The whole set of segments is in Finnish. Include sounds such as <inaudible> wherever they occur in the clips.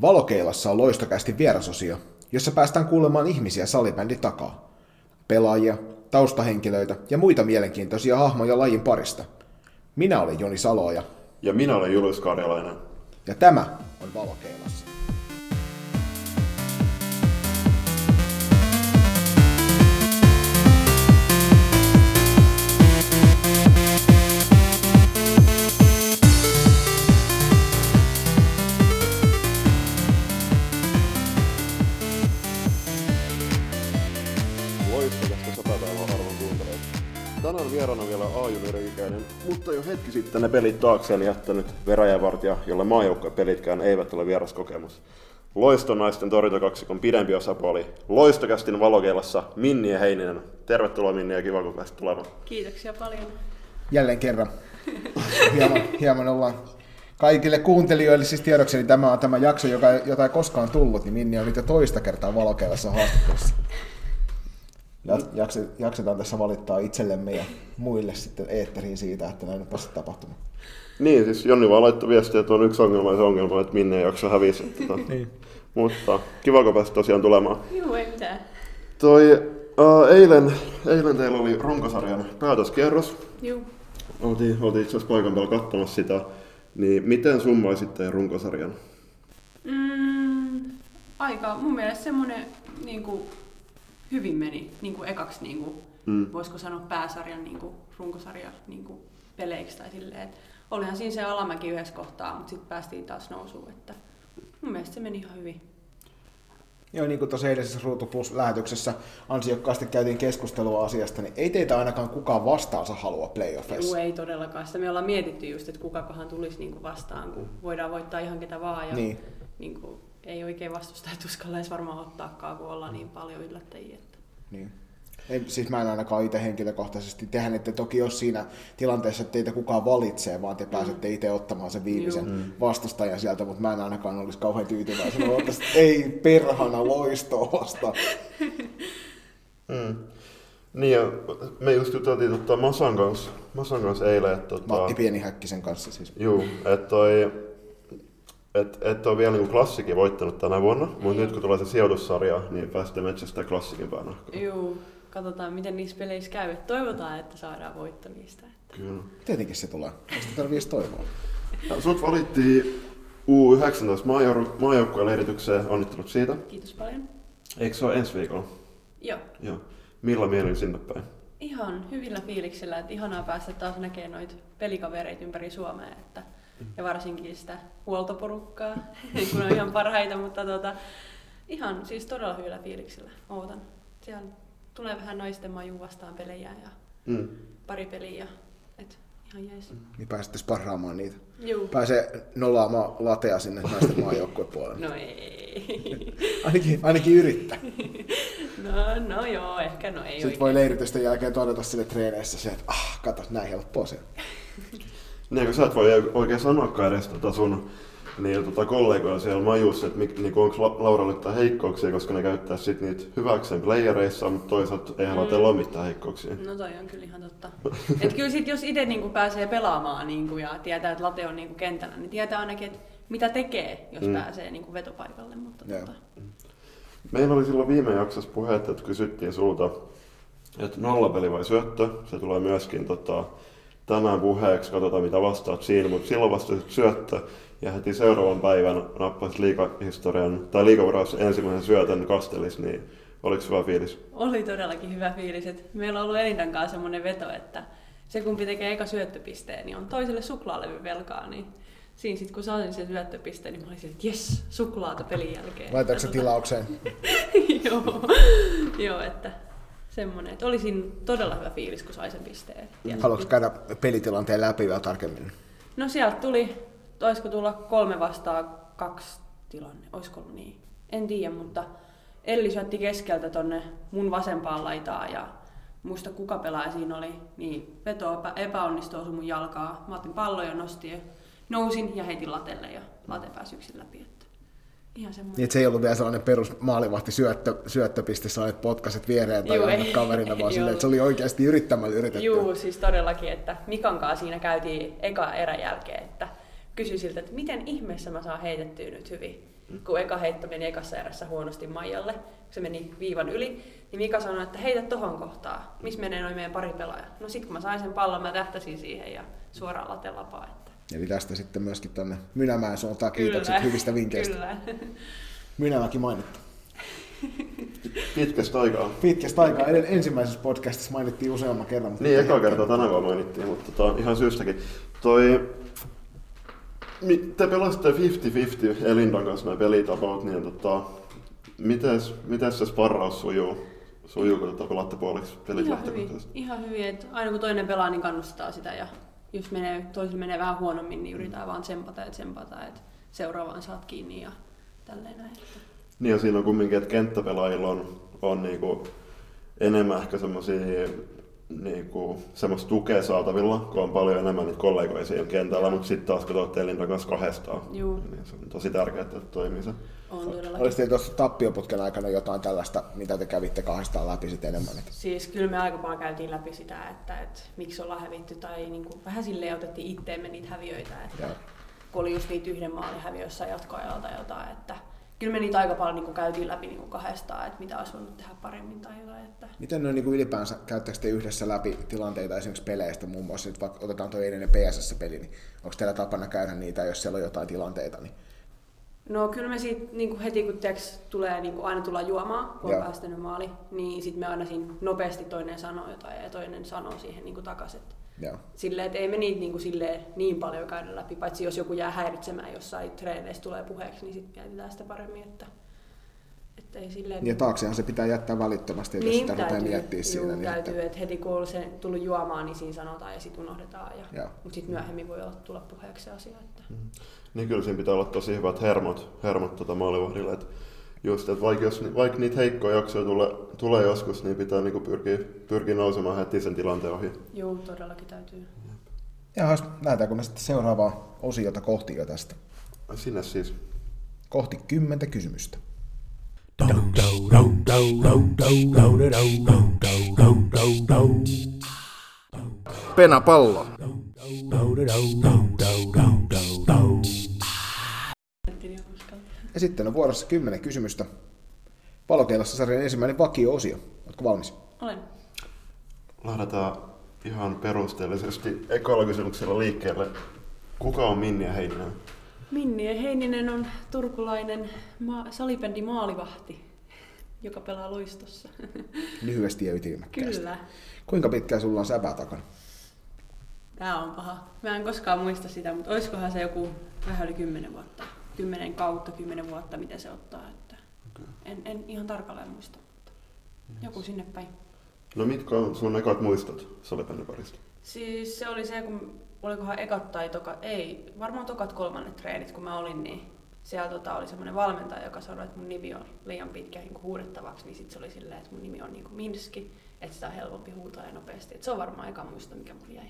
Valokeilassa on loistokästi vierasosio, jossa päästään kuulemaan ihmisiä salibändin takaa. Pelaajia, taustahenkilöitä ja muita mielenkiintoisia hahmoja lajin parista. Minä olen Joni Saloja Ja minä olen Julius Karjalainen. ja tämä on Valokeilassa. Mutta jo hetki sitten ne pelit taakseen jättänyt veräjävartija, jolle maajoukkuepelitkään eivät ole vieras kokemus. Loistonaisten torjuntakaksikon pidempi osapuoli. Loistokästin valokeilassa Minni ja Heininen. Tervetuloa Minni ja kiva kun pääsit tulemaan. Kiitoksia paljon. Jälleen kerran. Hieman, hieman ollaan kaikille kuuntelijoille siis tiedokseni tämä on tämä jakso, joka, jota ei koskaan tullut, niin Minni on nyt jo toista kertaa valokeilassa haastattelussa. Ja, jakse, jaksetaan tässä valittaa itsellemme ja muille sitten eetteriin siitä, että näin on päässyt tapahtumaan. Niin, siis Jonni vaan laittoi viestiä, että on yksi ongelma ja se ongelma, että Minni ei jaksa hävisi. <laughs> Tota. Niin. Mutta kiva kun pääsit tosiaan tulemaan. Juu, ei mitään. Toi, uh, eilen, eilen teillä oli runkosarjan päätöskierros. Juu. Oltiin, oltiin itse asiassa paikan päällä katsomassa sitä. Niin miten summaisitte runkosarjan? Mm, aika, mun mielestä semmonen niinku, hyvin meni niinku ekaksi, niinku, Mm. mm. voisiko sanoa pääsarjan niinku, runkosarja niinku, peleiksi tai silleen. Et olihan siinä se alamäki yhdessä kohtaa, mutta sitten päästiin taas nousuun. Että mun mielestä se meni ihan hyvin. Joo, niin kuin tuossa eilisessä Ruutu Plus-lähetyksessä ansiokkaasti käytiin keskustelua asiasta, niin ei teitä ainakaan kukaan vastaansa halua playoffeissa. ei todellakaan. Sitä me ollaan mietitty just, että kukakohan tulisi niinku vastaan, kun voidaan voittaa ihan ketä vaan. Ja Niin. Niinku, ei oikein vastustajat uskalla edes varmaan ottaakaan, kun ollaan niin paljon yllättäjiä. Että. Niin. Ei, siis mä en ainakaan itse henkilökohtaisesti. Tehän ette toki ole siinä tilanteessa, että teitä kukaan valitsee, vaan te pääsette itse ottamaan sen viimeisen Juu. vastustajan sieltä, mutta mä en ainakaan olisi kauhean tyytyväisenä. Että ei perhana loistoa vastaan. <laughs> Mm. Niin ja me just juteltiin tota Masan kanssa, Masan kanssa eilen, että tota, Matti Pienihäkkisen kanssa siis. juu, että toi, et, et ole vielä niinku klassikin voittanut tänä vuonna, mutta nyt kun tulee se sijoitussarja, niin pääsette metsästä klassikin päänä. Juu, katsotaan miten niissä peleissä käy. Et toivotaan, että saadaan voitto niistä. Että. Kyllä. Tietenkin se tulee. Sitä tarvii edes toivoa. Ja sut valittiin U19 maajouk- maajoukkueen leiritykseen, onnittelut siitä. Kiitos paljon. Eikö se ole ensi viikolla? Joo, Joo. Millä mielin sinne päin? ihan hyvillä fiiliksillä, että ihanaa päästä taas näkemään noita pelikavereita ympäri Suomea. Että, ja varsinkin sitä huoltoporukkaa, <laughs> kun on ihan parhaita, mutta tota, ihan siis todella hyvillä fiiliksillä ootan. Siellä tulee vähän naisten maju vastaan pelejä ja Mm. pari peliä. Et ihan jees. Niin pääsette sparraamaan niitä. Juu. Pääsee nollaamaan latea sinne naisten maajoukkueen puolelle. No ei. <laughs> Ainakin, ainakin yrittää. <laughs> No, no joo, ehkä no ei Sitten oikein. voi leiritysten jälkeen todeta sille treeneissä se, että ah, kato, näin helppoa se. On." Niin, kun sä et voi oikein sanoakaan edes tota sun niin, tota kollegoja siellä majussa, että mik- niinku, onko La- Lauralle jotain heikkouksia, koska ne käyttää sit niitä hyväkseen playereissa, mutta toisaalta ei halua teillä ole mitään heikkouksia. No toi on kyllä ihan totta. <laughs> Et kyllä sit, jos itse niinku pääsee pelaamaan niinku, ja tietää, että late on niinku kentällä, niin tietää ainakin, että mitä tekee, jos Mm. mm. pääsee niinku vetopaikalle. Mutta Joo. tota, Meillä oli silloin viime jaksossa puhetta, että kysyttiin sulta, että nollapeli vai syöttö. Se tulee myöskin tota, tänään puheeksi, katsotaan mitä vastaat siinä, mutta silloin vastasit syöttö. Ja heti seuraavan päivän nappasit liikahistorian, tai liikavaraus ensimmäisen syötön kastelis, niin oliko hyvä fiilis? oli todellakin hyvä fiilis. Et meillä on ollut Elindan kanssa semmoinen veto, että se kumpi tekee eka syöttöpisteen, niin on toiselle suklaalevy velkaa. Niin siinä sitten kun saasin sen syöttöpisteen, niin mä olisin, että jes, suklaata pelin jälkeen. Laitaanko se Että tilaukseen? <laughs> joo, joo, että semmoinen, että olisin todella hyvä fiilis, kun sai sen pisteen. Ja Haluatko käydä pelitilanteen läpi vielä tarkemmin? No sieltä tuli, olisiko tulla kolme vastaan kaksi tilanne, olisiko ollut niin? En tiedä, mutta Elli syötti keskeltä tonne mun vasempaan laitaan ja muista kuka pelaaja siinä oli, niin veto epä, epäonnistui osui mun jalkaa. Mä otin pallon ja nostin ja nousin ja heitin latelle ja late pääsi yksin läpi. Että ihan semmoinen. Niin, se ei ollut vielä sellainen perus maalivahti syöttö, syöttöpiste, sä olet potkaset viereen tai Juu, ei- kaverina, vaan <laughs> silleen, ollut. että se oli oikeasti yrittämällä yritetty. Juu, siis todellakin, että Mikan kanssa siinä käytiin eka erän jälkeen, että kysyi siltä, että miten ihmeessä mä saan heitettyä nyt hyvin. kun eka heitto meni ekassa erässä huonosti Maijalle, se meni viivan yli, niin Mika sanoi, että heitä tohon kohtaa, missä menee noin meidän pari pelaaja. No sit kun mä sain sen pallon, mä tähtäsin siihen ja suoraan latelapaa. Eli tästä sitten myöskin tuonne Mynämäen suuntaan kiitokset kyllä, hyvistä vinkkeistä. Kyllä. <laughs> Mynämäki mainittu. Pitkästä aikaa. Pitkästä aikaa. Eden ensimmäisessä podcastissa mainittiin useamman kerran. Mutta niin, eka kertaa tänä vuonna mainittiin, mutta tota, ihan syystäkin. Toi, te pelasitte 50-50 Elindan kanssa nämä pelit about, niin tota, mites, mites se sparraus sujuu? Sujuu, kun tota pelaatte puoliksi pelit Ihan hyvin, ihan hyvin. Että aina kun toinen pelaa, niin kannustaa sitä ja jos menee, toisille menee vähän huonommin, niin yritetään vaan tsempata ja tsempata, että seuraavaan saat kiinni ja tälleen näin. Niin ja siinä on kumminkin, että kenttäpelaajilla on, on niinku enemmän ehkä semmoisia niinku, semmoista tukea saatavilla, kun on paljon enemmän niitä kollegoja siinä kentällä, mutta sitten taas kun te olette Elindan kanssa kahdestaan, Juu. niin se on tosi tärkeää, että toimii se. On todellakin. Olisi teillä tuossa tappioputken aikana jotain tällaista, mitä te kävitte kahdestaan läpi sitten enemmän? Että... Siis kyllä me aika paljon käytiin läpi sitä, että, että miksi ollaan hävitty tai niin kuin, vähän silleen otettiin itteemme niitä häviöitä, että kun oli just niitä yhden maalin häviössä jatkoajalta jotain, että kyllä me niitä aika paljon niin kuin käytiin läpi niin kuin kahdestaan, että mitä olisi voinut tehdä paremmin tai jotain. Että... Miten noin niin ylipäänsä, käyttäkö te yhdessä läpi tilanteita esimerkiksi peleistä, muun muassa nyt vaikka otetaan tuo edellinen PSS-peli, niin onko teillä tapana käydä niitä, jos siellä on jotain tilanteita, niin No kyllä me siitä niin kuin heti kun tiiäks, tulee niin kuin aina tulla juomaan, kun on päästänyt maali, niin sitten me aina siinä nopeasti toinen sanoo jotain ja toinen sanoo siihen niin kuin takaisin. joo. Silleen, että ei me niitä niin, kuin silleen niin paljon käydä läpi, paitsi jos joku jää häiritsemään jossain treeneissä tulee puheeksi, niin sitten mietitään sitä paremmin, että, että ei silleen... Niin ja taaksehan se pitää jättää välittömästi, että jos sitä rupeaa miettimään siinä. juu, Niin täytyy, että, että heti kun on se tullut juomaan, niin siinä sanotaan ja sitten unohdetaan. Ja, mutta sitten myöhemmin voi olla tulla puheeksi se asia. Että... Niin kyllä siinä pitää olla tosi hyvät hermot, hermot tota maalivahdille. Et just, että vaikka, jos, vaikka niitä heikkoja jaksoja tulee, tulee joskus, niin pitää niinku pyrkiä, pyrkiä nousemaan heti sen tilanteen ohi. Joo, todellakin täytyy. ja lähdetäänkö me sitten seuraavaa osiota kohti jo tästä? Sinne siis. Kohti kymmentä kysymystä. Penapallo. Ja sitten on vuorossa kymmenen kysymystä. Palokeilassa sarjan ensimmäinen vakio-osio. Oletko valmis? Olen. Lähdetään ihan perusteellisesti kysymyksellä liikkeelle. Kuka on Minni ja Heininen? Minni Heininen on turkulainen ma- salibändi maalivahti, joka pelaa loistossa. <laughs> Lyhyesti ja ytimekkäästi. Kyllä. Kuinka pitkään sulla on säpää takana? Tää on paha. Mä en koskaan muista sitä, mutta olisikohan se joku vähän yli 10 vuotta. 10 kautta 10 vuotta, miten se ottaa. Että en, en ihan tarkalleen muista, mutta joku sinne päin. No mitkä on sun ekat muistot salibändiparista? Siis se oli se, kun olikohan ekat tai tokat, ei, varmaan tokat kolmannet treenit, kun mä olin, niin siellä tota, oli semmoinen valmentaja, joka sanoi, että mun nimi on liian pitkä niin huudettavaksi, niin sitten se oli silleen, että mun nimi on niin kuin Minski, että sitä on helpompi huutaa ja nopeasti. Et se on varmaan eka muisto, mikä mulla jäi.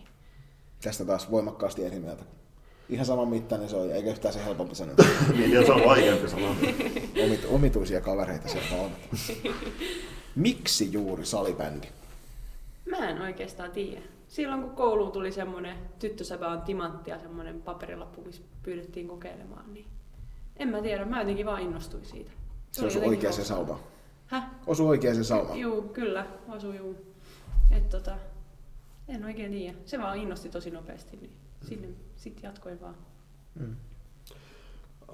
Tästä taas voimakkaasti eri mieltä. Ihan saman mittainen se on, eikä yhtään se helpompi sanoa. <laughs> Niin, ja se on vaikeampi sanoa. Omit, omituisia kavereita sieltä on. Miksi juuri salibändi? Mä en oikeastaan tiedä. Silloin kun kouluun tuli semmoinen tyttösäpä on timantti ja semmoinen paperilappu, missä pyydettiin kokeilemaan, niin en mä tiedä, mä jotenkin vaan innostuin siitä. Se oli osui oikeaan hauskaa. saumaan. Häh? Osu oikeaan saumaan. Juu, kyllä, osui juu. Et tota, en oikein tiedä. Se vaan innosti tosi nopeasti, niin sinne sit jatkoin vaan.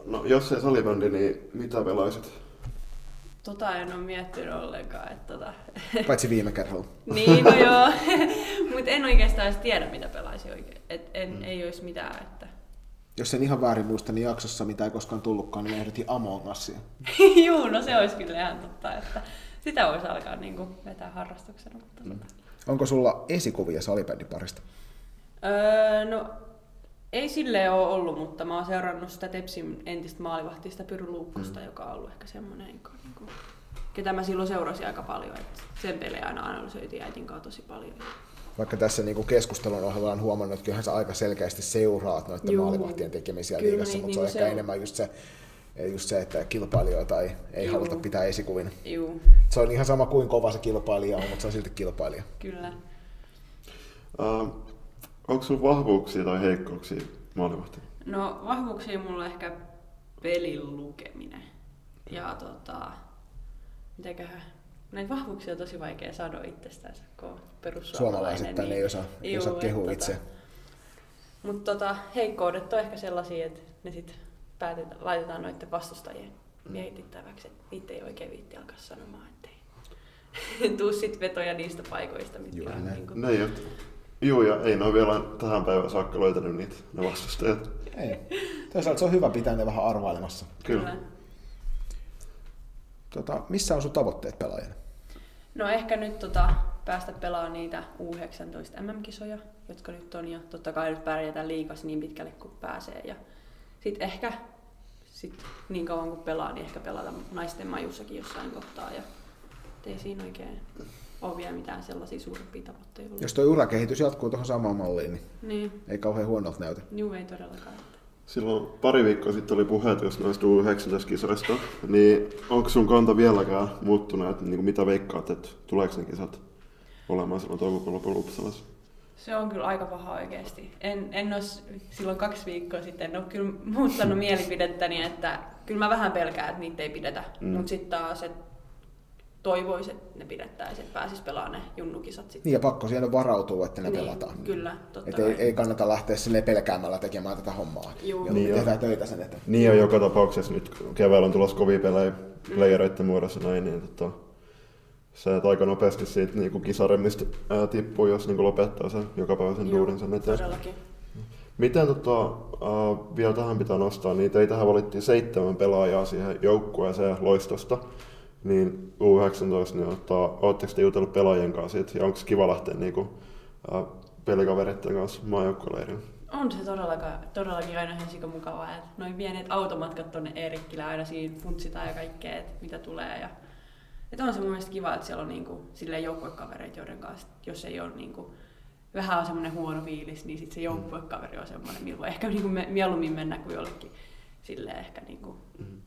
No jos ei salibändi, niin mitä pelaisit? Tota en ole miettinyt ollenkaan, että tota... <laughs> Paitsi viime kerralla. niin, no <laughs> joo. <laughs> Mutta en oikeastaan edes tiedä, mitä pelaisi oikein. Et en, mm. ei olisi mitään, että... Jos en ihan väärin muista, niin jaksossa, mitä ei koskaan tullutkaan, niin ehdotin Among Usia. Juu, no se olisi kyllä ihan totta, että sitä voisi alkaa niinku vetää harrastuksena. Mutta mm. Onko sulla esikuvia salibändiparista? Öö, no, ei silleen ole ollut, mutta mä oon seurannut sitä Tepsin entistä maalivahtista Pyry Luukkosta, mm. joka on ollut ehkä semmoinen, joka, niinku, ketä mä silloin seurasin aika paljon. Et sen pelejä aina analysoitiin äitin kanssa tosi paljon. Vaikka tässä niin keskustelun ohella on huomannut, että kyllähän sä aika selkeästi seuraat noiden Juu. maalivahtien tekemisiä Kyllä liigassa, mutta se on niinku ehkä seur- enemmän just se, just se, että kilpailijoita ei, ei Juu. haluta pitää esikuvina. Juu, Se on ihan sama kuin kova se kilpailija on, mutta se on silti kilpailija. kyllä. Uh, onko sulla vahvuuksia tai heikkouksia maalivahtina? No vahvuuksia mulla ehkä pelin lukeminen. Ja tota, mitäköhän, näitä vahvuuksia on tosi vaikea sanoa itsestään, kun on perussuomalainen. Suomalaiset niin, ei osaa, ei osaa kehua tota, itse. Mutta tota, heikkoudet on ehkä sellaisia, että ne sitten laitetaan noiden vastustajien mietittäväksi, että niitä ei oikein viitti alkaa sanomaan, ettei <laughs> tuu sit vetoja niistä paikoista, mitkä Juuri on. Niin kuin... Ne ei Joo, ja ei ne ole vielä tähän päivään saakka löytänyt niitä, ne vastustajat. Ei. Toisaalta se on hyvä pitää ne vähän arvailemassa. Kyllä. Tota, missä on sun tavoitteet pelaajana? No ehkä nyt tota, päästä pelaamaan niitä U19 MM-kisoja, jotka nyt on, ja totta kai nyt pärjätään liikas niin pitkälle kuin pääsee. Ja sitten ehkä sit niin kauan kuin pelaa, niin ehkä pelata naisten majussakin jossain kohtaa. Ja ei siinä oikein ole vielä mitään sellaisia suurempia tavoitteita. Jos tuo urakehitys jatkuu tuohon samaan malliin, niin, niin. ei kauhean huonolta näytä. Joo, ei todellakaan. Silloin pari viikkoa sitten oli puheet jos noista U19-kisoista, niin onko sun kanta vieläkään muuttunut, että niin mitä veikkaat, että tuleeko ne kisat olemaan silloin toukokuun lopulla Uppsalassa? Se on kyllä aika paha oikeasti. En, en ole silloin kaksi viikkoa sitten, en ole kyllä muuttanut mielipidettäni, että kyllä mä vähän pelkään, että niitä ei pidetä. Mm. Mutta sitten taas, että toivoisi, että ne pidettäisiin, että pääsis pelaamaan ne junnukisat sitten. Niin ja pakko siellä varautua, että ne niin, pelataan. Kyllä, totta Et ei, ei, kannata lähteä sille pelkäämällä tekemään tätä hommaa. Juu. Ja niin tehdään töitä sen eteen. Niin on joka tapauksessa nyt keväällä on tulossa kovia pelejä mm. playereiden muodossa näin, niin tota, se, että aika nopeasti siitä niin kuin kisaremmista ää, tippuu, jos niin kuin lopettaa sen joka päivä sen duurin sen eteen. Todellakin. Miten tota, äh, vielä tähän pitää nostaa, niin tähän valittiin seitsemän pelaajaa siihen joukkueeseen loistosta niin U19, niin ottaa, ootteko te jutellut pelaajien kanssa siitä, ja onko kiva lähteä niin kuin, äh, pelikavereiden kanssa maajoukkueleirille? On se todellakin, todellakin aina ihan mukavaa, että noin pienet automatkat tuonne Eerikkilään aina siinä funtsitaan ja kaikkea, että mitä tulee. Ja, että on se mun mielestä kiva, että siellä on niinku, joukkuekavereita, joiden kanssa, jos ei ole niinku, vähän on semmoinen huono fiilis, niin sitten se joukkuekaveri on semmoinen, millä voi ehkä niinku mieluummin mennä kuin jollekin silleen ehkä niinku, mm.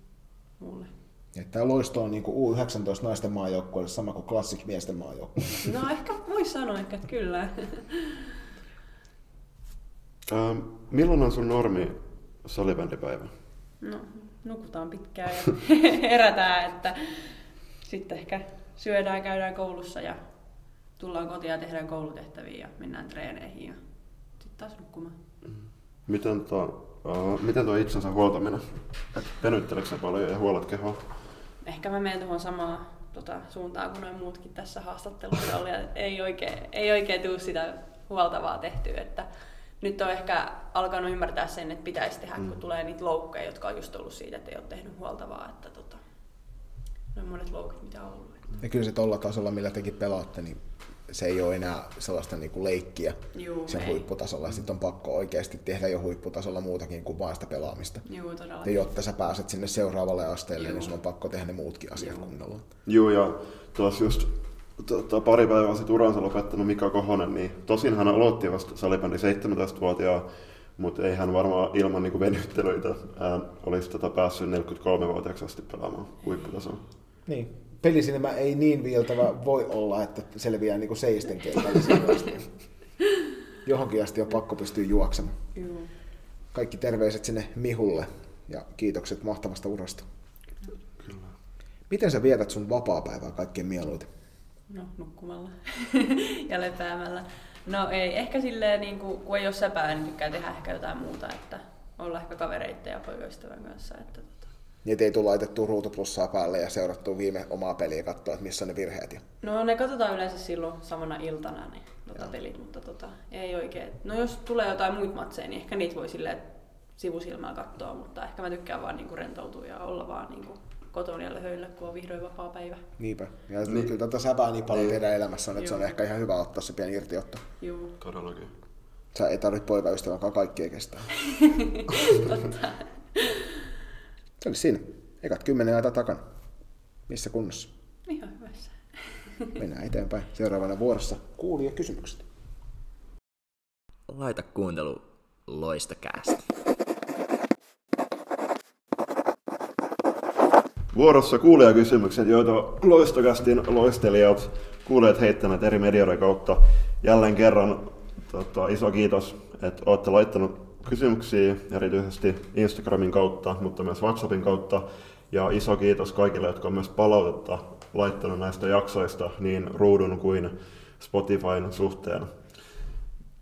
mulle. Tämä loisto on niin kuin U19 naisten maajoukkueelle sama kuin klassik miesten maajoukkueelle. <laughs> No ehkä voisi sanoa, että kyllä. <laughs> Ähm, milloin on sun normi salibändipäivä? No, nukutaan pitkään ja <laughs> herätään, että sitten ehkä syödään, käydään koulussa ja tullaan kotiin ja tehdään koulutehtäviä ja mennään treeneihin ja sitten taas nukkumaan. Miten, to, uh, miten tuo itsensä huoltaminen? Venytteleekö paljon ja huolet kehoa? Ehkä mä menen tuohon samaan tota, suuntaan kuin noin muutkin tässä haastattelussa oli. Ei oikein, ei oikein tule sitä huoltavaa tehtyä. Että nyt on ehkä alkanut ymmärtää sen, että pitäisi tehdä, mm. kun tulee niitä loukkeja, jotka on just ollut siitä, että ei ole tehnyt huoltavaa. Että tota, noin monet loukit, mitä on ollut. Ja kyllä se tuolla tasolla, millä tekin pelaatte, niin se ei ole enää sellaista niin kuin leikkiä Juu, sen ei. huipputasolla. Sitten on pakko oikeasti tehdä jo huipputasolla muutakin kuin vain sitä pelaamista. Juu, ja jotta sä pääset sinne seuraavalle asteelle, Juu. niin sun on pakko tehdä ne muutkin asiat Juu. kunnolla. Joo, ja tuossa just tota, pari päivää sitten uransa lopettanut Mika Kohonen, niin tosin hän aloitti vasta salibändi 17-vuotiaan, mutta ei hän varmaan ilman niin venyttelyitä ää, olisi tota päässyt 43-vuotiaaksi asti pelaamaan huipputasolla. Niin, pelisinema ei niin viiltävä voi olla, että selviää niin seisten kentällä Johonkin asti on pakko pystyä juoksemaan. Joo. Kaikki terveiset sinne Mihulle ja kiitokset mahtavasta urasta. Kyllä. Miten sä vietät sun vapaa-päivää kaikkein mieluiten? No, nukkumalla <laughs> ja lepäämällä. No ei, ehkä silleen, niin kuin, kun ei ole säpää, niin tykkää tehdä ehkä jotain muuta, että olla ehkä kavereiden ja poikaystävän kanssa. Että Niitä ei tule laitettua ruutuplussaa päälle ja seurattua viime omaa peliä ja katsoa, että missä on ne virheet. No ne katsotaan yleensä silloin samana iltana ne tota pelit, mutta tota, ei oikein. No jos tulee jotain muita matseja, niin ehkä niitä voi silleen sivusilmällä katsoa, mutta ehkä mä tykkään vaan niinku rentoutua ja olla vaan niinku kotona ja höillä, kun on vihdoin vapaa päivä. Niinpä. Ja niin. kyllä tätä säpää niin paljon niin. tehdään elämässä, että Juu. se on ehkä ihan hyvä ottaa se pieni irtiotto. Joo. Todellakin. Sä ei tarvitse poikaystävän, kaikkea kestää. <laughs> Totta. Se oli siinä. Ekat kymmenen aita takana. Missä kunnossa? Ihan hyvässä. <laughs> Mennään eteenpäin. Seuraavana vuorossa kuulija kysymykset. Laita kuuntelu Loistakäästä. Vuorossa kuulijakysymykset, joita Loistokästin loistelijat kuulijat heittäneet eri medioiden kautta. Jälleen kerran tota, iso kiitos, että olette laittanut kysymyksiä erityisesti Instagramin kautta, mutta myös WhatsAppin kautta. Ja iso kiitos kaikille, jotka on myös palautetta laittanut näistä jaksoista niin ruudun kuin Spotifyn suhteen.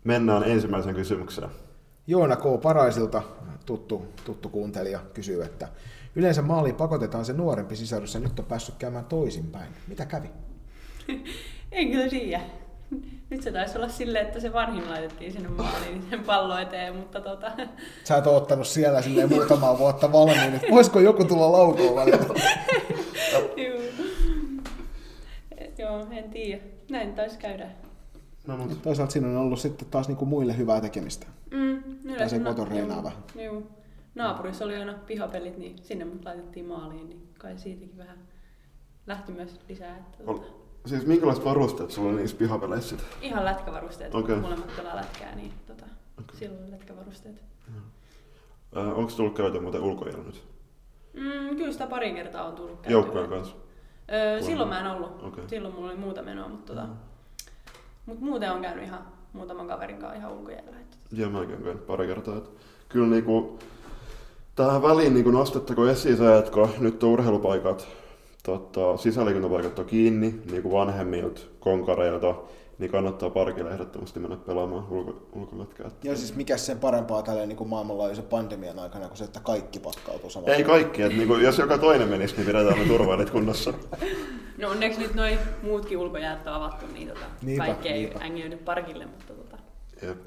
Mennään ensimmäiseen kysymykseen. Joona K. Paraisilta, tuttu, tuttu kuuntelija, kysyy, että yleensä maaliin pakotetaan se nuorempi sisarus ja nyt on päässyt käymään toisinpäin. Mitä kävi? <laughs> En kyllä tiedä. <laughs> Nyt se taisi olla silleen, että se vanhin laitettiin sinne maaliin sen pallo eteen, mutta tota... Sä et ole ottanut siellä silleen muutamaa vuotta valmiin, että voisiko joku tulla laukoon välillä? <laughs> Joo, en tiedä. Näin taisi käydä. No, mutta Toisaalta siinä on ollut sitten taas niinku muille hyvää tekemistä. Mm, Pääsee na- koton reenaa juu, vähän. Juu. Naapurissa oli aina pihapelit, niin sinne mut laitettiin maaliin, niin kai siitäkin vähän lähti myös lisää. Että ol, tota, siis minkälaiset varusteet sulla oli niissä pihapeleissä ihan lätkävarusteet, okay. molemmat pelaa lätkää, niin tota, okay. silloin lätkävarusteet. Äh, onko tullut käytyä muuten ulkoilla nyt? Mm, kyllä sitä pari kertaa on tullut käytyä. Joukkojen kanssa? Öö, silloin mä en ollut. Okei. Silloin mulla oli muuta menoa, mutta tota, mut muuten on käynyt ihan muutaman kaverin kanssa ihan ulkojäällä. Että, Joo, mäkin olen käynyt pari kertaa. Että kyllä niinku, tähän väliin niinku nostettako esiin se, että kun nyt on urheilupaikat, tota, sisäliikuntapaikat on kiinni niinku vanhemmilta konkareilta, niin kannattaa parkille ehdottomasti mennä pelaamaan ulko, ulkolätkää. Ja siis mikä sen parempaa tälleen niin kuin maailmanlaajuisen pandemian aikana kuin se, että kaikki pakkautuu samaan. Ei kaikki, että niinku, jos joka toinen menisi, niin pidetään ne turvailit kunnossa. <laughs> No onneksi nyt noin muutkin ulkojäät on avattu, niin tota, Niinpä, kaikki ei niinpä. parkille, mutta tota, Jep.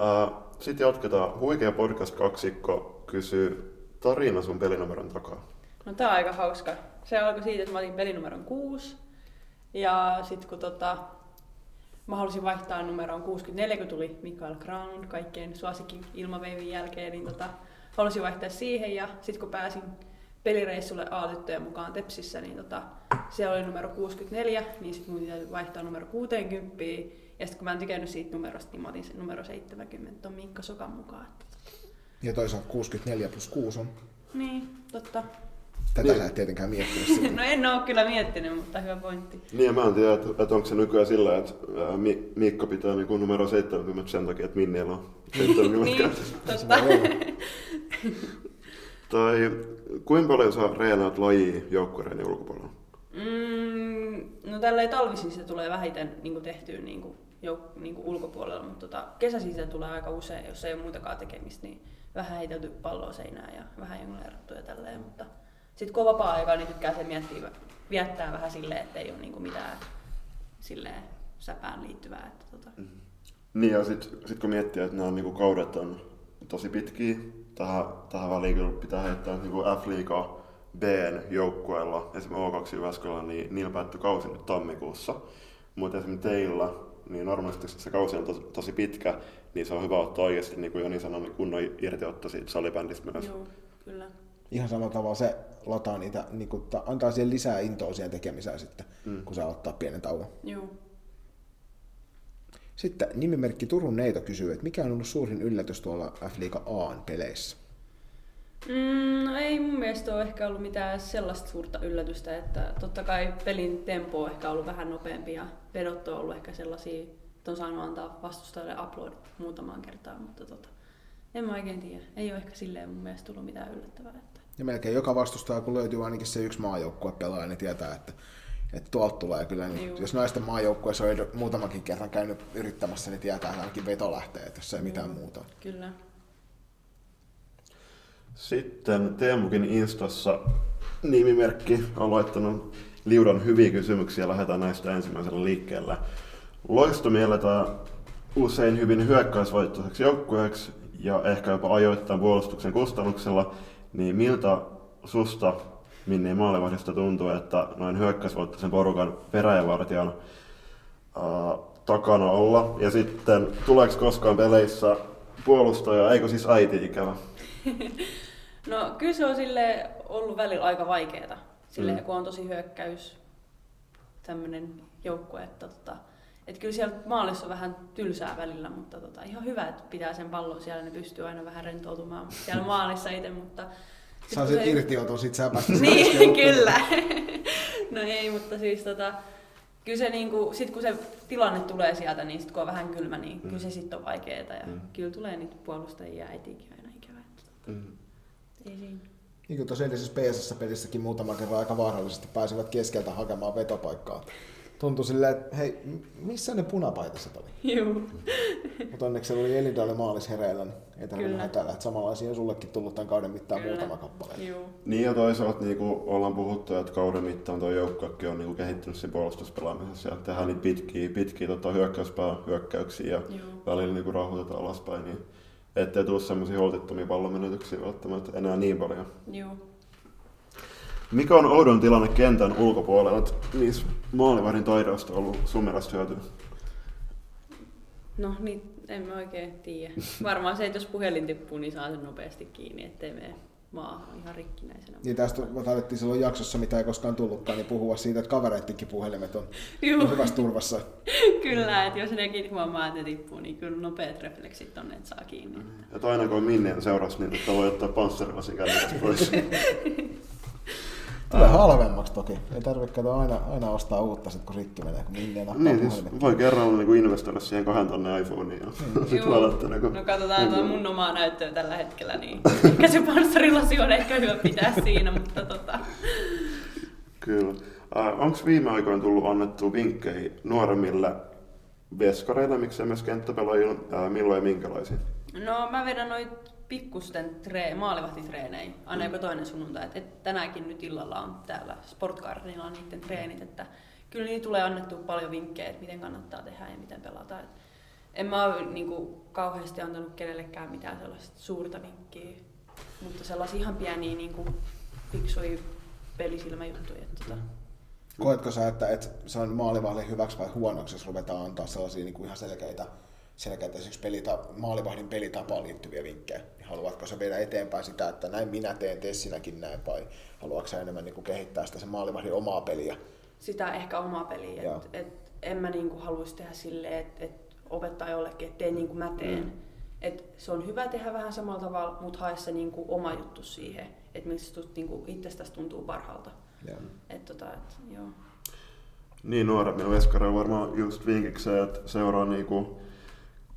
Äh, Sitten jatketaan. Huikea podcast kaksikko kysyy tarina sun pelinumeron takaa. No tää on aika hauska. Se alkoi siitä, että mä otin pelinumeron 6. Ja sitten kun tota, mä halusin vaihtaa numeroon 64, kun tuli Mikael Granlund kaikkein suosikin ilmaveivin jälkeen, niin tota, halusin vaihtaa siihen. Ja sitten kun pääsin pelireissulle A-tyttöjen mukaan Tepsissä, niin tota, siellä oli numero 64, niin sitten mun täytyy vaihtaa numero 60. Ja sitten kun mä en tykännyt siitä numerosta, niin mä otin sen numero 70 ton Minkka Sokan mukaan. Ja toisaalta 64 plus 6 on. niin, totta. Tätä Niin. sä et tietenkään miettinyt. No en oo kyllä miettinyt, mutta hyvä pointti. Niin ja mä en tiedä, että, että onko se nykyään sillä, että ää, Mi- Miikka pitää niinku numero 70 sen takia, että Minniellä on 70 niin, käytössä. totta. Tai kuinka paljon sä reenaat lajia joukkueiden ulkopuolella? Mm, no tälleen talvisin se tulee vähiten niin tehtyä niin kuin, jouk- niin kuin ulkopuolella, mutta tota, kesäisin se tulee aika usein, jos ei ole muutakaan tekemistä, niin vähän heitelty palloa seinään ja vähän jongleerattu ja tälleen, mutta sitten kun on vapaa-aikaa, niin tykkää se miettiä, viettää vähän silleen, että ei ole niin kuin mitään silleen säpään liittyvää. Että tota. Niin ja sit, sit kun miettii, että nämä niinku kaudet on tosi pitkiä, tähän, tähän väliin kyllä pitää heittää niinku F-liiga Bn joukkueella, esimerkiksi O2 Jyväskylä, niin niillä päättyi kausi nyt tammikuussa. Mutta esimerkiksi teillä, niin normaalisti se kausi on tosi, tosi pitkä, niin se on hyvä ottaa oikeasti, niin kuin Joni sanoi, niin kunnon irtiotto siitä salibändistä myös. Joo. Ihan samalla tavalla se lataa niitä, niin kuin, ta- antaa siihen lisää intoa siihen tekemiseen sitten, mm. kun saa ottaa pienen tauon. Joo. Sitten nimimerkki Turun Neito kysyy, että mikä on ollut suurin yllätys tuolla F-liiga Aan peleissä? Mm, no ei mun mielestä ole ehkä ollut mitään sellaista suurta yllätystä, että totta kai pelin tempo on ehkä ollut vähän nopeampi ja vedot on ollut ehkä sellaisia, että on saanut antaa vastustajalle uploadit muutamaan kertaan, mutta tota, en mä oikein tiedä. Ei ole ehkä silleen mun mielestä tullut mitään yllättävää. Että... Ja melkein joka vastustaja, kun löytyy ainakin se yksi maajoukkue pelaaja, niin tietää, että, että tuolta tulee kyllä. Niin, Juu. jos naisten maajoukkueessa on muutamankin kerran käynyt yrittämässä, niin tietää, että ainakin veto lähtee, että jos ei mitään muuta. Kyllä. Sitten Teemukin Instassa nimimerkki on laittanut liudan hyviä kysymyksiä. Lähdetään näistä ensimmäisellä liikkeellä. Loisto mielletään usein hyvin hyökkäysvoittoiseksi joukkueeksi ja ehkä jopa ajoittain puolustuksen kustannuksella. Niin miltä susta, Minni Maalevahdista tuntuu, että noin hyökkäysvoittoisen porukan peräjävartijan ää, takana olla? Ja sitten tuleeko koskaan peleissä puolustaja, eikö siis äiti ikävä? <laughs> No kyllä se on sille ollut välillä aika vaikeeta, sille Mm. kun on tosi hyökkäys tämmöinen joukkue, että tota, et kyllä siellä maalissa on vähän tylsää välillä, mutta tota, ihan hyvä, että pitää sen pallon siellä, ne pystyy aina vähän rentoutumaan <laughs> siellä maalissa itse, mutta... sit Saa se- siitä säpästä. <laughs> niin, kyllä. <laughs> no ei, mutta siis tota, kyllä se niinku, sit kun se tilanne tulee sieltä, niin sit kun on vähän kylmä, niin mm. kyllä se sitten on vaikeeta. Ja Mm. kyllä tulee niitä puolustajia äitiinkin aina ikävä. että Mm. Ei siinä. Niin kuin tuossa edellisessä PSS-pelissäkin muutama kerran aika vaarallisesti pääsivät keskeltä hakemaan vetopaikkaa. Tuntui silleen, että hei, missä ne punapaitaset oli? Juu. Mutta onneksi siellä oli Elida oli maalis hereillä, niin ei tarvinnut Kyllä. hätäillä. Että samanlaisia on sullekin tullut tämän kauden mittaan Kyllä. muutama kappale. Juu. Niin ja toisaalta niin kuin ollaan puhuttu, että kauden mittaan tuo joukkuekin on niin kuin kehittynyt siinä puolustuspelaamisessa ja tehdään niitä pitkiä, pitkiä tota, hyökkäyspää hyökkäyksiä ja Joo. välillä niin kuin rauhoitetaan alaspäin, niin ettei tule semmoisia holtittomia pallomenetyksiä välttämättä enää niin paljon. Juu. Mikä on Oudon tilanne kentän ulkopuolella? Niissä maalivahdin taidoista on ollut sun mielestä hyötyä? No niin, en mä oikein tiedä. Varmaan se, että jos puhelin tippuu, niin saa sen nopeasti kiinni, ettei mene maahan ihan rikkinäisenä. Niin tästä taidettiin silloin jaksossa, mitä ei koskaan tullutkaan, niin puhua siitä, että kavereittenkin puhelimet on hyvässä turvassa. <laughs> kyllä, että jos nekin huomaa, että ne tippuu, niin kyllä nopeat refleksit on, että saa kiinni. Että aina kun on Minnien seurassa, niin että voi ottaa panssarilasin kännykästä pois. <laughs> Tulee halvemmaksi toki. Ei tarvitse kato aina, aina ostaa uutta, sit kun rikki menee, kun minne nappaa niin, siis voi kerralla niin kuin investoida siihen kahden tonne iPhoneen ja <laughs> sitten Juu. ladata niin kuin, No katsotaan tuo mun omaa näyttöä tällä hetkellä, niin ehkä se panssarilasi on ehkä hyvä pitää siinä, mutta tota... Kyllä. Äh, Onko viime aikoina tullut annettu vinkkejä nuoremmille veskareille, miksei myös kenttäpelaajille, äh, milloin ja minkälaisia? No mä vedän noit pikkusten tre- maalivahtitreenejä aina joka toinen sunnuntai. Et, et tänäänkin nyt illalla on täällä Sportgardenilla niiden treenit, että kyllä niitä tulee annettu paljon vinkkejä, että miten kannattaa tehdä ja miten pelata. Et en mä ole niinku, kauheasti antanut kenellekään mitään sellaista suurta vinkkiä, mutta sellaisia ihan pieniä niinku, fiksuja pelisilmäjuttuja. Että, tota. Koetko sä, että, että se on maalivahdin hyväksi vai huonoksi, jos ruvetaan antaa sellaisia niin kuin ihan selkeitä, esimerkiksi pelita, maalivahdin pelitapaan liittyviä vinkkejä? Niin haluatko sä viedä eteenpäin sitä, että näin minä teen, tee sinäkin näin, vai haluatko sä enemmän niin kuin kehittää sitä sen maalivahdin omaa peliä? sitä ehkä omaa peliä. Et, et, en mä niinku haluaisi tehdä silleen, että et opettaa jollekin, että tee niin kuin mä teen. Mm. Et se on hyvä tehdä vähän samalla tavalla, mutta hae se niinku oma juttu siihen, että mistä tut- niinku itsestäsi tuntuu parhaalta. Joo. Et tota, et, joo. Niin nuoremmilla veskareilla varmaan just vinkiksi se, että seuraa niinku,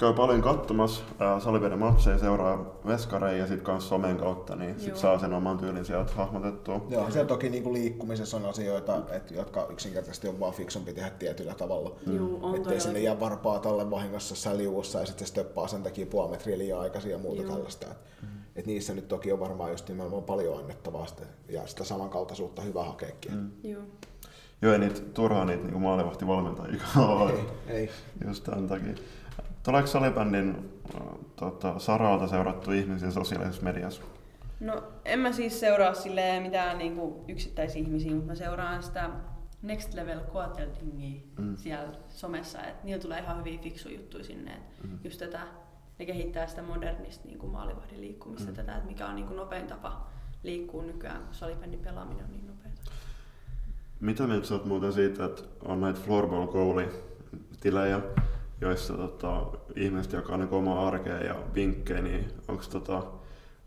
käy paljon katsomassa ää, saliveden matseja, seuraa veskareja ja sitten kanssa somen kautta, niin sit Joo. saa sen oman tyylin sieltä hahmotettua. Joo, siellä toki niin kuin liikkumisessa on asioita, että, jotka yksinkertaisesti on vaan fiksumpi tehdä tietyllä tavalla. Juu, on Ettei sinne jää varpaa talle vahingossa säliuussa ja sitten se stöppaa sen takia puoli metriä liian aikaisin ja muuta Juu. tällaista. Et, et niissä nyt toki on varmaan just nimenomaan paljon annettavaa sitä, ja sitä samankaltaisuutta hyvä hakeekin. Mm. Joo. Joo, ei niitä turhaa niitä niinku maalivahtivalmentajia <laughs> ole. Ei, ei. Just tämän takia. Tuleeko salibändin äh, tota, saralta seurattu ihmisiä sosiaalisessa mediassa? No en mä siis seuraa silleen mitään niinku yksittäisiä ihmisiä, mutta mä seuraan sitä Next Level Quarteldingia Mm. siellä somessa. Et niillä tulee ihan hyviä fiksuja juttuja sinne. Et Mm. Just tätä, ne kehittää sitä modernista niinku maalivahdin liikkumista, Mm. tätä, että mikä on niinku nopein tapa liikkuu nykyään, kun salibändin pelaaminen on niin nopeata. Mitä mieltä sä oot muuten siitä, että on näitä floorball tilejä joissa tota, ihmiset jakaa niinku omaa arkea ja vinkkejä, niin onko tota,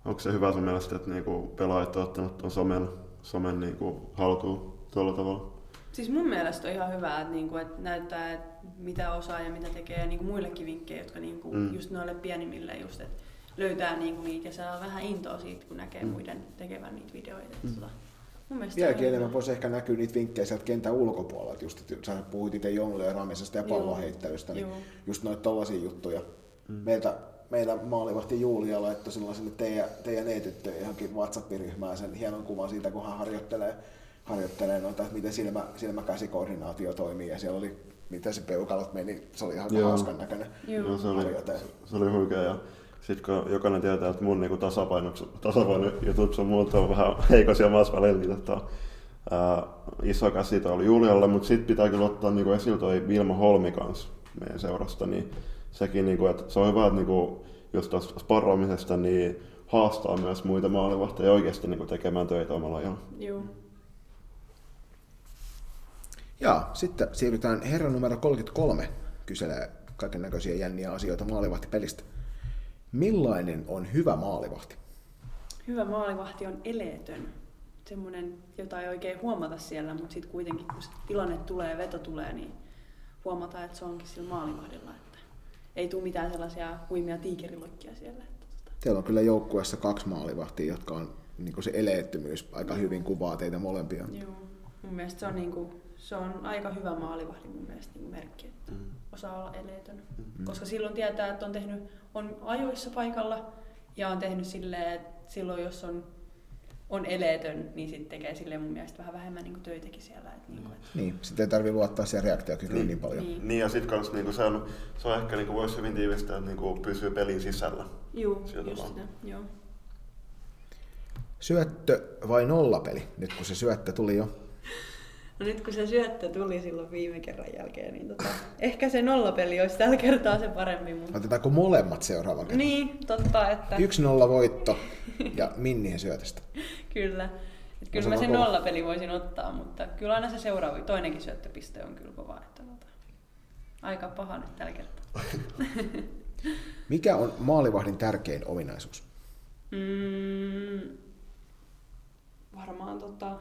onko se hyvä sun mielestä, että niinku pelaajat on ottanut tuon somen, somen niinku haltuun tuolla tavalla? Siis mun mielestä on ihan hyvä, että, niinku, että näyttää, että mitä osaa ja mitä tekee ja niinku muillekin vinkkejä, jotka niinku, Mm. just noille pienimmille just, että löytää niinku niitä ja saa vähän intoa siitä, kun näkee Mm. muiden tekevän niitä videoita. Mm. Tota, Vieläkin se on enemmän voisi ehkä näkyä niitä vinkkejä sieltä kentän ulkopuolella. Että just, että sä puhuit itse jongleeraamisesta ja Joo. pallonheittelystä, niin Joo. just noita tollaisia juttuja. Mm. Meiltä, meillä maalivahti Julia laittoi silloin sinne teidän, teidän e-tyttöjen johonkin WhatsApp-ryhmään sen hienon kuvan siitä, kun hän harjoittelee, harjoittelee noita, että miten silmä, silmäkäsikoordinaatio toimii ja siellä oli, miten se peukalot meni, se oli ihan Joo. hauskan näköinen Joo. No, se, oli, harjoite. se oli huikea. Ja sitten kun jokainen tietää, että mun niinku tasapainojutut on muuta on vähän heikoisia maassa välillä, niin tota, ää, iso käsitä oli Julialle, mutta sitten pitää kyllä ottaa niinku esille toi Vilma Holmi kanssa meidän seurasta, niin sekin, niinku, että se on hyvä, että niinku, just tuosta sparraamisesta niin haastaa myös muita maalivahtajia oikeasti niinku tekemään töitä omalla ajalla. Joo. Ja sitten siirrytään herran numero 33, kyselee kaiken näköisiä jänniä asioita maalivahtipelistä. Millainen on hyvä maalivahti? Hyvä maalivahti on eleetön. semmoinen, jota ei oikein huomata siellä, mutta sitten kuitenkin kun se tilanne tulee ja veto tulee, niin huomataan, että se onkin sillä maalivahdilla. Että ei tule mitään sellaisia huimia tiikerilokkia siellä. Tota. Teillä on kyllä joukkueessa kaksi maalivahtia, jotka on niin se eleettömyys aika hyvin kuvaa teitä molempia. Joo. Mun mielestä se on, niinku, se on aika hyvä maalivahdin mun mielestä niinku merkki, että Mm. osaa olla eleetön. Koska silloin tietää, että on tehnyt on ajoissa paikalla ja on tehnyt silleen, että silloin jos on, on eleetön, niin sitten tekee silleen mun mielestä vähän vähemmän niinku töitäkin siellä. Että niinku, et, Niin, sitten ei tarvitse luottaa siihen reaktiokykyyn niin, niin paljon. niin. Niin ja sit kans niinku se on, se on ehkä niinku voisi hyvin tiivistää, että niinku pysyy pelin sisällä. Juu, Sillä just tavalla. sitä, joo. Syöttö vai nollapeli, nyt kun se syöttö tuli jo? No nyt kun se syöttö tuli silloin viime kerran jälkeen, niin tota, ehkä se nollapeli olisi tällä kertaa se parempi. Mutta... Otetaanko molemmat seuraavan kerran? Niin, totta, että Yksi nolla voitto ja Minnien syötöstä. <laughs> kyllä. Et kyllä se mä sen kova. nollapeli voisin ottaa, mutta kyllä aina se seuraava, toinenkin syöttöpiste on kyllä kova. Että tota, aika paha nyt tällä kertaa. <laughs> Mikä on maalivahdin tärkein ominaisuus? Mm, varmaan tota,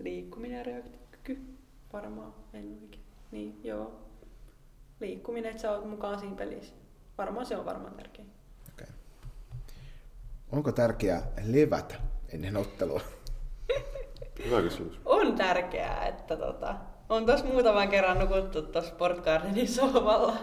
liikkuminen ja reaktiokyky. Varmaan, en oikein. Niin, joo. Liikkuminen, että sä oot mukaan siinä pelissä. Varmaan se on varmaan tärkein. Okay. Onko tärkeää levätä ennen ottelua? <laughs> Hyvä kysymys. On tärkeää, että tota, on tos muutaman kerran nukuttu tuossa Sport Gardenin sohvalla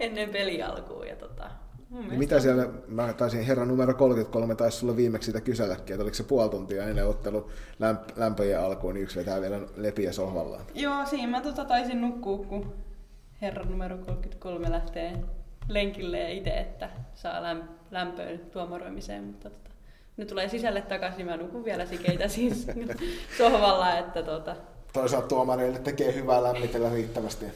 ennen peli alkuun. Ja tota, mun Ja mielestä mitä siellä, mä taisin herran numero 33, taisi sulle viimeksi sitä kyselläkin, että oliko se puoli tuntia ennen ottelu lämp- lämpöjen alkuun, niin yksi vetää vielä lepiä sohvallaan. Joo, siinä mä tota taisin nukkua, kun herra numero 33 lähtee lenkille itse, että saa lämp- lämpöön tuomaroimiseen, mutta tota, ne tulee sisälle takaisin, niin mä nukun vielä sikeitä siis <laughs> sohvalla, että tota, Toisaalta tuomareille tekee hyvää lämmitellä riittävästi.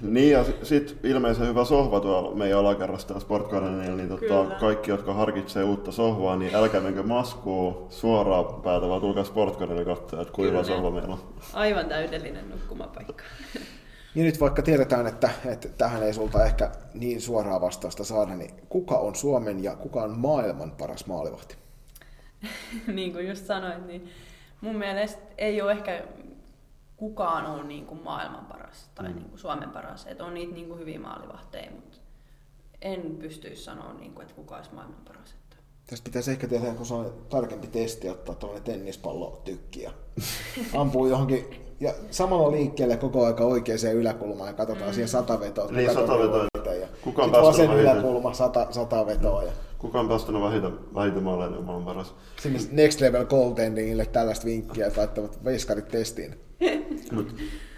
Niin ja si- sit ilmeisen hyvä sohva tuolla meidän alakerrassa täällä Sport Gardenilla, niin tota, Kyllä. kaikki, jotka harkitsee uutta sohvaa, niin älkää menkö maskuun suoraan päätä, vaan tulkaa Sport Gardenille katsoa, että kuinka Kyllä. sohva meillä on. aivan täydellinen nukkumapaikka. Ja nyt vaikka tiedetään, että, että tähän ei sulta ehkä niin suoraa vastausta saada, niin kuka on Suomen ja kuka on maailman paras maalivahti? <laughs> niin kuin just sanoit, niin mun mielestä ei ole ehkä kukaan ole niin kuin maailman paras tai Mm. niin kuin Suomen paras. Et on niitä niin kuin hyviä maalivahteja, mutta en pystyisi sanoa, niin kuin, että kuka olisi maailman paras. Että Tästä pitäisi ehkä tehdä joku tarkempi testi, ottaa tuollainen tennispallo tykki ja <laughs> ampuu johonkin ja samalla liikkeelle koko aika oikeaan yläkulmaan ja katsotaan mm. siihen sata vetoa. Niin, kuka sata vetoa. Ja Kuka on vasen vähiten? yläkulma, sata, sata vetoa. Ja Kuka on päästänyt vähiten, vähiten maaleja, niin on paras. sinne Next Level Goaltendingille tällaista vinkkiä, että laittavat veiskarit testiin. <laughs> Mut,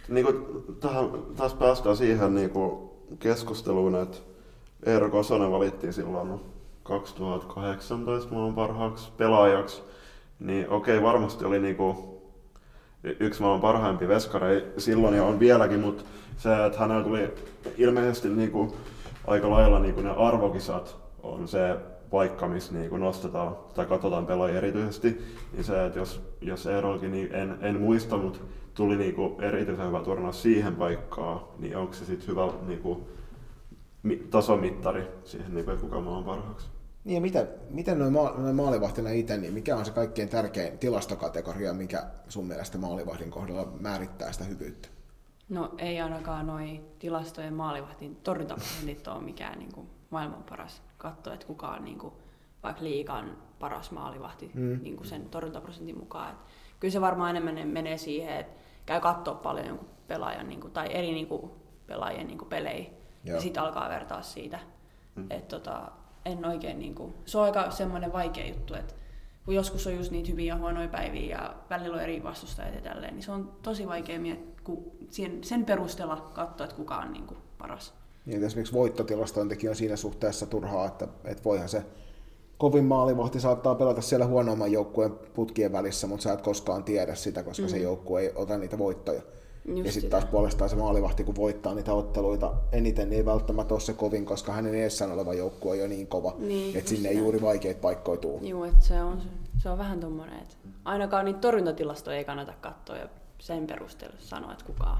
niinku, tähän, taas päästään siihen niinku, keskusteluun, että Eero Kosonen valittiin silloin 2018 maailman parhaaksi pelaajaksi. Niin okei, varmasti oli niinku, y- yksi maailman parhaimpia veskareja silloin ja on vieläkin, mutta se, että hänellä tuli ilmeisesti niinku, aika lailla niinku ne arvokisat on se paikka, missä niinku nostetaan tai katsotaan pelaajia erityisesti, niin se, että jos, jos Eerolkin, niin en, en muista, mutta tuli niinku erityisen hyvä turnaus siihen paikkaan, niin onko se sitten hyvä niinku, mi- tasomittari siihen, niinku, että kuka maan parhaaksi? Niin ja mitä, miten noin, maa, noin maalivahtina itse, niin mikä on se kaikkein tärkein tilastokategoria, mikä sun mielestä maalivahdin kohdalla määrittää sitä hyvyyttä? No ei ainakaan noi tilastojen maalivahtin torjuntaprosentit ole mikään niin kuin maailman paras. Katso, että kuka on niin kuin, vaikka liikan paras maalivahti Mm. niin kuin sen torjuntaprosentin mukaan. Et kyllä se varmaan enemmän menee siihen, että käy katsoa paljon jonkun pelaajan niin kuin, tai eri niin kuin, pelaajien niin kuin, pelejä Joo. ja sitten alkaa vertaa siitä. Mm. Et, tota, en oikein, niin kuin, se on aika semmoinen vaikea juttu, että kun joskus on just niitä hyviä ja huonoja päiviä ja välillä on eri vastustajat ja tälleen, niin se on tosi vaikea miettiä, kun sen perusteella katsoa, että kuka on niin kuin paras. Niin, että esimerkiksi voittotilastointikin on siinä suhteessa turhaa, että, että voihan se kovin maalivahti saattaa pelata siellä huonomman joukkueen putkien välissä, mutta sä et koskaan tiedä sitä, koska mm. se joukkue ei ota niitä voittoja. Just ja sitten taas puolestaan se maalivahti, kun voittaa niitä otteluita eniten, niin ei välttämättä ole se kovin, koska hänen edessään oleva joukkue on jo niin kova, Niin, että sinne ei juuri vaikeita paikkoja tuu. Joo, että se on, se on vähän tommonen, että ainakaan niitä torjuntatilastoja ei kannata katsoa ja sen perusteella sanoa, että kuka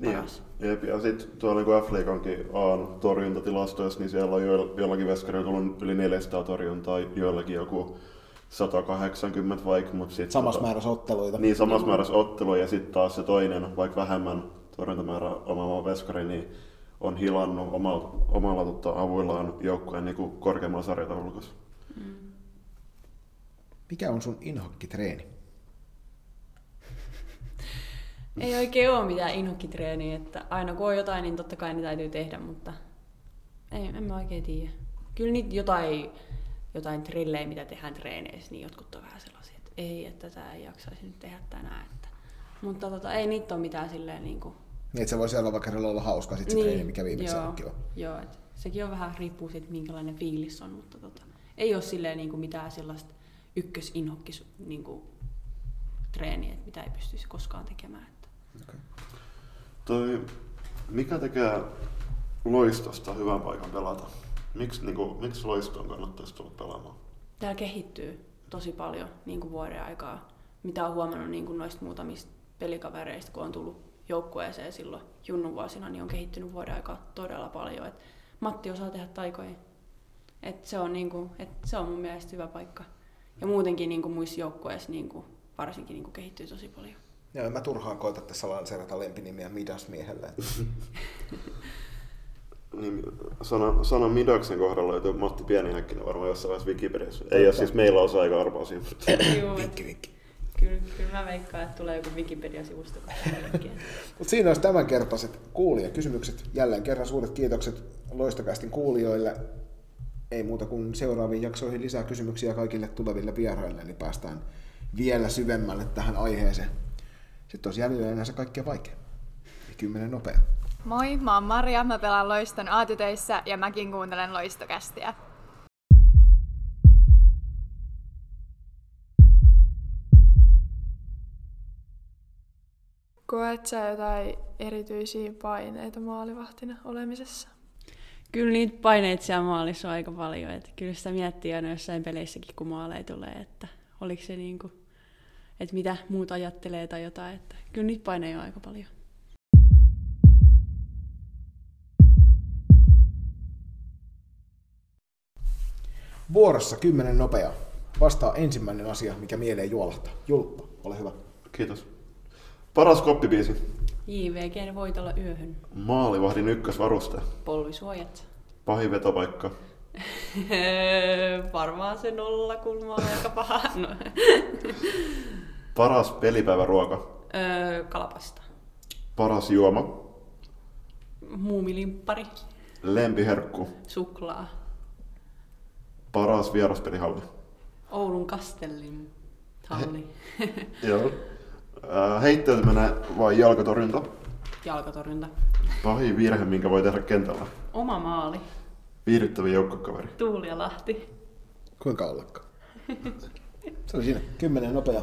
Niin, paras. jep, ja sitten tuolla niin F-liigankin on torjuntatilastoissa, niin siellä on jo, jollakin veskarilla tullut yli 400 torjuntaa, joillakin joku 180 vaikka, mutta sitten... Samassa määrässä otteluita. Niin, samassa määrässä otteluja ja sitten taas se toinen, vaikka vähemmän torjuntamäärä omaava veskari, niin on hilannut omalla, omalla tota, avuillaan joukkueen niin korkeammalla sarjataulukossa. Mikä on sun inhokkitreeni? Ei oikein ole mitään inhokkitreeniä, että aina kun on jotain, niin totta kai ne täytyy tehdä, mutta ei, en mä oikein tiedä. Kyllä niitä jotain, jotain trillejä, mitä tehdään treeneissä, niin jotkut on vähän sellaisia, että ei, että tätä ei jaksaisi nyt tehdä tänään. Että. Mutta tota, ei niitä ole mitään silleen niin kuin... Niin, että se voi seuraava kerralla olla hauska sit se niin, treeni, mikä viimeksi joo, on. Joo, et sekin on vähän riippuu siitä, minkälainen fiilis on, mutta tota, ei ole silleen niin kuin mitään sellaista ykkösinhokkis niin kuin, treeniä, että mitä ei pystyisi koskaan tekemään. Okay. Toi, mikä tekee loistosta hyvän paikan pelata? Miksi, niin kuin, miksi loistoon kannattaisi tulla pelaamaan? Täällä kehittyy tosi paljon niin kuin vuoden aikaa, mitä on huomannut niin kuin noista muutamista pelikavereista, kun on tullut joukkueeseen silloin junnun vuosina, niin on kehittynyt vuoden aikaa todella paljon. Et Matti osaa tehdä taikoja. Et se, on niin kuin, et se on mun mielestä hyvä paikka. Ja muutenkin niin kuin muissa joukkueissa niin kuin, varsinkin niin kuin kehittyy tosi paljon. Joo, en mä turhaan koita tässä lanseerata lempinimiä Midas-miehelle. <laughs> Niin, sana, sana Midaksen kohdalla löytyy Matti Pienihäkkinen varmaan jossain vaiheessa Wikipediassa. Ei ole siis meillä osa aika arvoa siinä. vinkki. kyllä, kyllä mä veikkaan, että tulee joku Wikipedia-sivusto. <laughs> Mutta siinä olisi tämänkertaiset kuulijakysymykset. Jälleen kerran suuret kiitokset Loistokästin kuulijoille. Ei muuta kuin seuraaviin jaksoihin lisää kysymyksiä kaikille tuleville vieraille, niin päästään vielä syvemmälle tähän aiheeseen. Sitten olisi jäljellä enää se kaikkein vaikea. Ja kymmenen nopea. Moi, mä oon Maria, mä pelaan Loiston aatytöissä ja mäkin kuuntelen Loistokästiä. Koet sä jotain erityisiä paineita maalivahtina olemisessa? Kyllä niitä paineita siellä maalissa on aika paljon. Että kyllä sitä miettii aina jossain peleissäkin, kun maaleja tulee, että oliko se niin kuin, että mitä muut ajattelee tai jotain. Että kyllä niitä paineita on aika paljon. Vuorossa kymmenen nopea. Vastaa ensimmäinen asia, mikä mieleen juolahtaa. Julppa, ole hyvä. Kiitos. Paras koppibiisi. JVG voitolla yöhön. Maalivahdin ykkösvaruste. Polvisuojat. Pahin vetopaikka. <laughs> Varmaan se nolla kulma on aika paha. No. <laughs> Paras pelipäiväruoka. öö, kalapasta. Paras juoma. Muumilimppari. Lempiherkku. Suklaa. Paras vieraspelihalli. Oulun kastellin halli. Joo. Ää, Heittäytyminen vai jalkatorjunta? Jalkatorjunta. Pahin virhe, minkä voi tehdä kentällä. Oma maali. Viihdyttävä joukkokaveri. Tuuli ja Lahti. Kuinka ollakaan? Se oli siinä. Kymmenen nopea.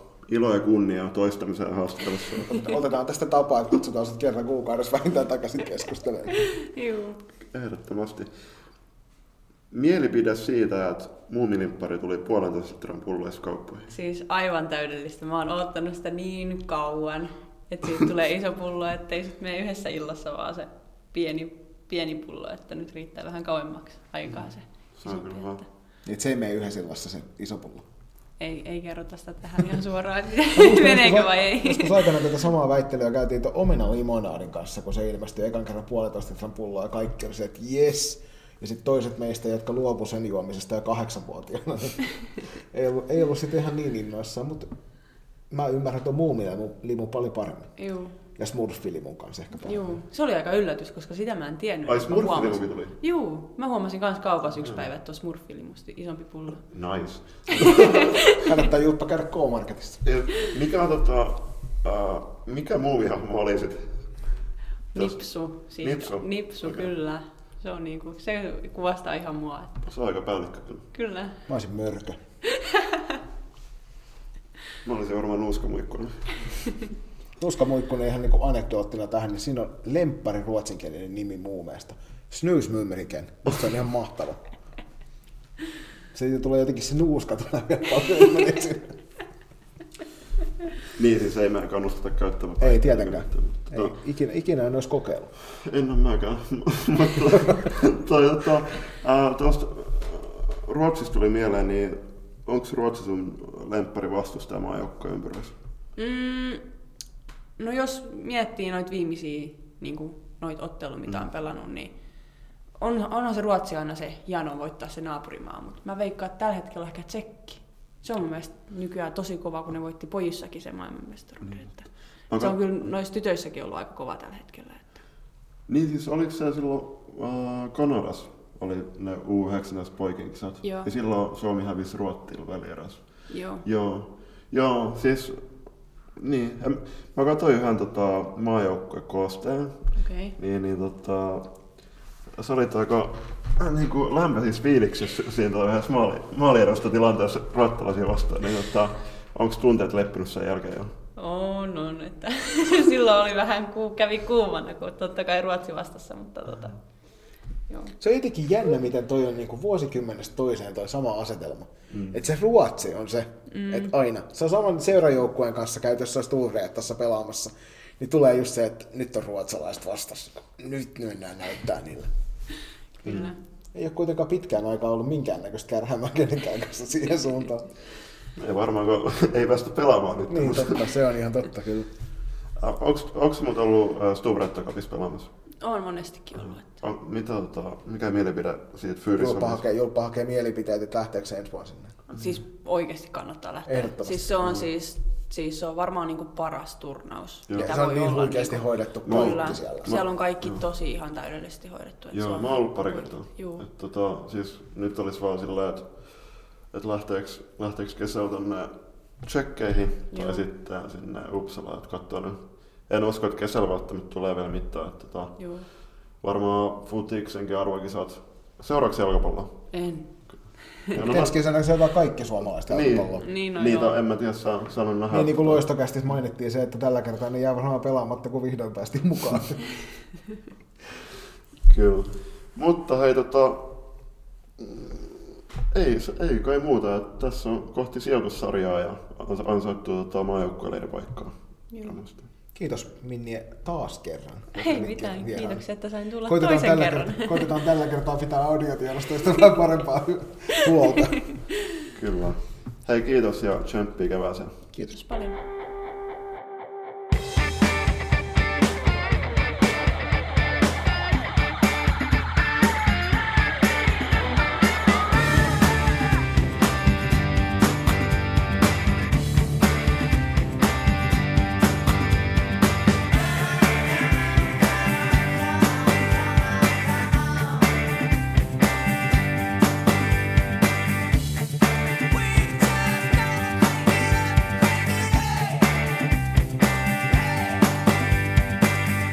ilo ja kunnia toistamisen haastattelussa. <laughs> Otetaan tästä tapaa, että kutsutaan sut kerran kuukaudessa vähintään takaisin keskustelemaan. Juu. Ehdottomasti. Mielipide siitä, että muumilimppari tuli puolentoista litran pulloissa kauppoihin. Siis aivan täydellistä. Mä oon odottanut sitä niin kauan, että siitä tulee iso pullo, ettei sit mene yhdessä illassa vaan se pieni, pieni pullo, että nyt riittää vähän kauemmaksi aikaa se Se on kyllä vaan. Että Niin, se ei mene yhdessä illassa se iso pullo. Ei, ei kerrota sitä tähän ihan suoraan, että <laughs> meneekö vai ei. Joskus aikana tätä samaa väittelyä käytiin tuon omena limonaadin kanssa, kun se ilmestyi ekan kerran puolitoista litran pulloa ja kaikki oli se, että jes. Ja sitten toiset meistä, jotka luopu sen juomisesta jo kahdeksanvuotiaana, niin <laughs> ei ollut, ei ollut sitten ihan niin innoissaan, mutta mä ymmärrän tuon muumilimun paljon paremmin. Juu. Ja Smurfilimun kanssa ehkä. Juu, se oli aika yllätys, koska sitä mä en tiennyt. Ai, Mä huomasin- Smurfilimukin tuli? Juu, mä huomasin kans kaupassa yksi päivä, että tuo Smurfilimusti isompi pullo. Nice. <laughs> Kannattaa Julppa käydä K-Marketissa. Mikä on tota, uh, mikä muuvihahmo oli sit? Tos- Nipsu. Siis, Nipsu? Nipsu, Okei. kyllä. Se, on niinku, se kuvastaa ihan mua. Että, Se on aika päällikkö kyllä. kyllä. Mä olisin mörkö. <laughs> Mä olisin varmaan nuuskamuikkuna. <laughs> Tuska Muikkunen ihan niin anekdoottina tähän, niin siinä on lemppari ruotsinkielinen nimi muu mielestä. Snusmymmeriken. Musta se on ihan mahtava. Se tulee jotenkin se nuuska tulee vielä paljon. Niin, siis ei meidän kannusteta käyttämään. Ei tietenkään. Mutta, Ei, ikinä, ikinä en olisi kokeillut. En ole mäkään. <laughs> Toi, tota, ää, tuosta Ruotsista tuli mieleen, niin onko Ruotsi sun lemppari vastustaja maajoukkojen ympäröissä? Mm, no jos miettii noita viimeisiä niin kuin, noita otteluja, mitä on pelannut, niin on, onhan se Ruotsi aina se jano voittaa se naapurimaa, mutta mä veikkaan, että tällä hetkellä ehkä tsekki. Se on mun mielestä nykyään tosi kova, kun ne voitti pojissakin se maailmanmestaruuden. Mm. Että Onko- Se on kyllä noissa tytöissäkin ollut aika kova tällä hetkellä. Että. Niin siis oliko se silloin äh, Kanadas, oli ne U19 poikien kisat. Joo. Ja silloin Suomi hävisi Ruottilla välierässä. Joo. Joo, joo, siis niin, mä katsoin yhden tota, maajoukkueen koosteen, Okei. Okay. niin, niin tota, sä olit aika äh, niin kuin lämpöisissä fiiliksissä siinä yhdessä maali, maalierosta tilanteessa ruottalaisia vastaan, niin tota, onko tunteet leppinyt sen jälkeen jo? On, on. Että <laughs> silloin oli vähän, ku, kävi kuumana, kun totta kai Ruotsi vastassa, mutta tota, joo. Se on jotenkin jännä, miten toi on niinku vuosikymmenestä toiseen toi sama asetelma. Mm. Että se Ruotsi on se, mm. että aina. Se on saman seurajoukkueen kanssa käyt jossain Sturreettassa pelaamassa. Niin tulee just se, että nyt on ruotsalaiset vastassa. Nyt mennään näyttää niille. Kyllä. Mm. Ei ole kuitenkaan pitkään aikaa ollut minkäännäköistä kärhämää kenenkään kanssa siihen suuntaan. <laughs> Ei varmaan, kun <laughs> ei päästä pelaamaan nyt. Niin, totta, se on ihan totta kyllä. Onko muuten ollut äh, Stubretta Cupissa pelaamassa? On monestikin ollut. Että. On, mitä, tota, mikä mielipide siitä Fyrissä Julppa hakee, Julppa hakee mielipiteet, että lähteekö se ensi vuonna sinne. Siis oikeasti kannattaa lähteä. Ehdottomasti. Siis se on, siis, siis se on varmaan niinku paras turnaus, Joo. Mitä se on voi niin huikeasti niinku. hoidettu Kyllä, kaikki siellä. siellä on kaikki tosi ihan täydellisesti hoidettu. että se Joo, on mä oon ollut pari kertaa. Joo. Et, tota, siis nyt olisi vaan silleen, että et lähteekö, lähteekö kesällä tonne tsekkeihin tai Joo. sitten sinne Uppsalaan, että katsoo ne. En usko, että kesällä välttämättä tulee vielä mitään. Että, tota, Joo. varmaan futiksenkin arvokisat. Seuraavaksi jalkapalloa. En. Ja no, Ensi kesänä se on kaikki suomalaiset niin, jalkapalloa. Niin, no niitä joo. en mä tiedä, saa, sanon nähdä. Niin, niin kuin loistokästissä mainittiin se, että tällä kertaa ne jää varmaan pelaamatta, kun vihdoin päästiin mukaan. <laughs> Kyllä. Mutta hei, tota, ei, ei kai muuta. Että tässä on kohti sijoitussarjaa ja ansa- ansaittu tota, maajoukkueiden paikkaa. Joo. Varmasti. Kiitos Minnie taas kerran. Ei mitään, vieraana. kiitoksia, että sain tulla Koitetaan toisen tällä, kerran. kertaa, koitetaan tällä kertaa pitää audiotiedostoista vähän <laughs> parempaa huolta. <laughs> Kyllä. Hei, kiitos ja tsemppiä kevääseen. Kiitos. paljon.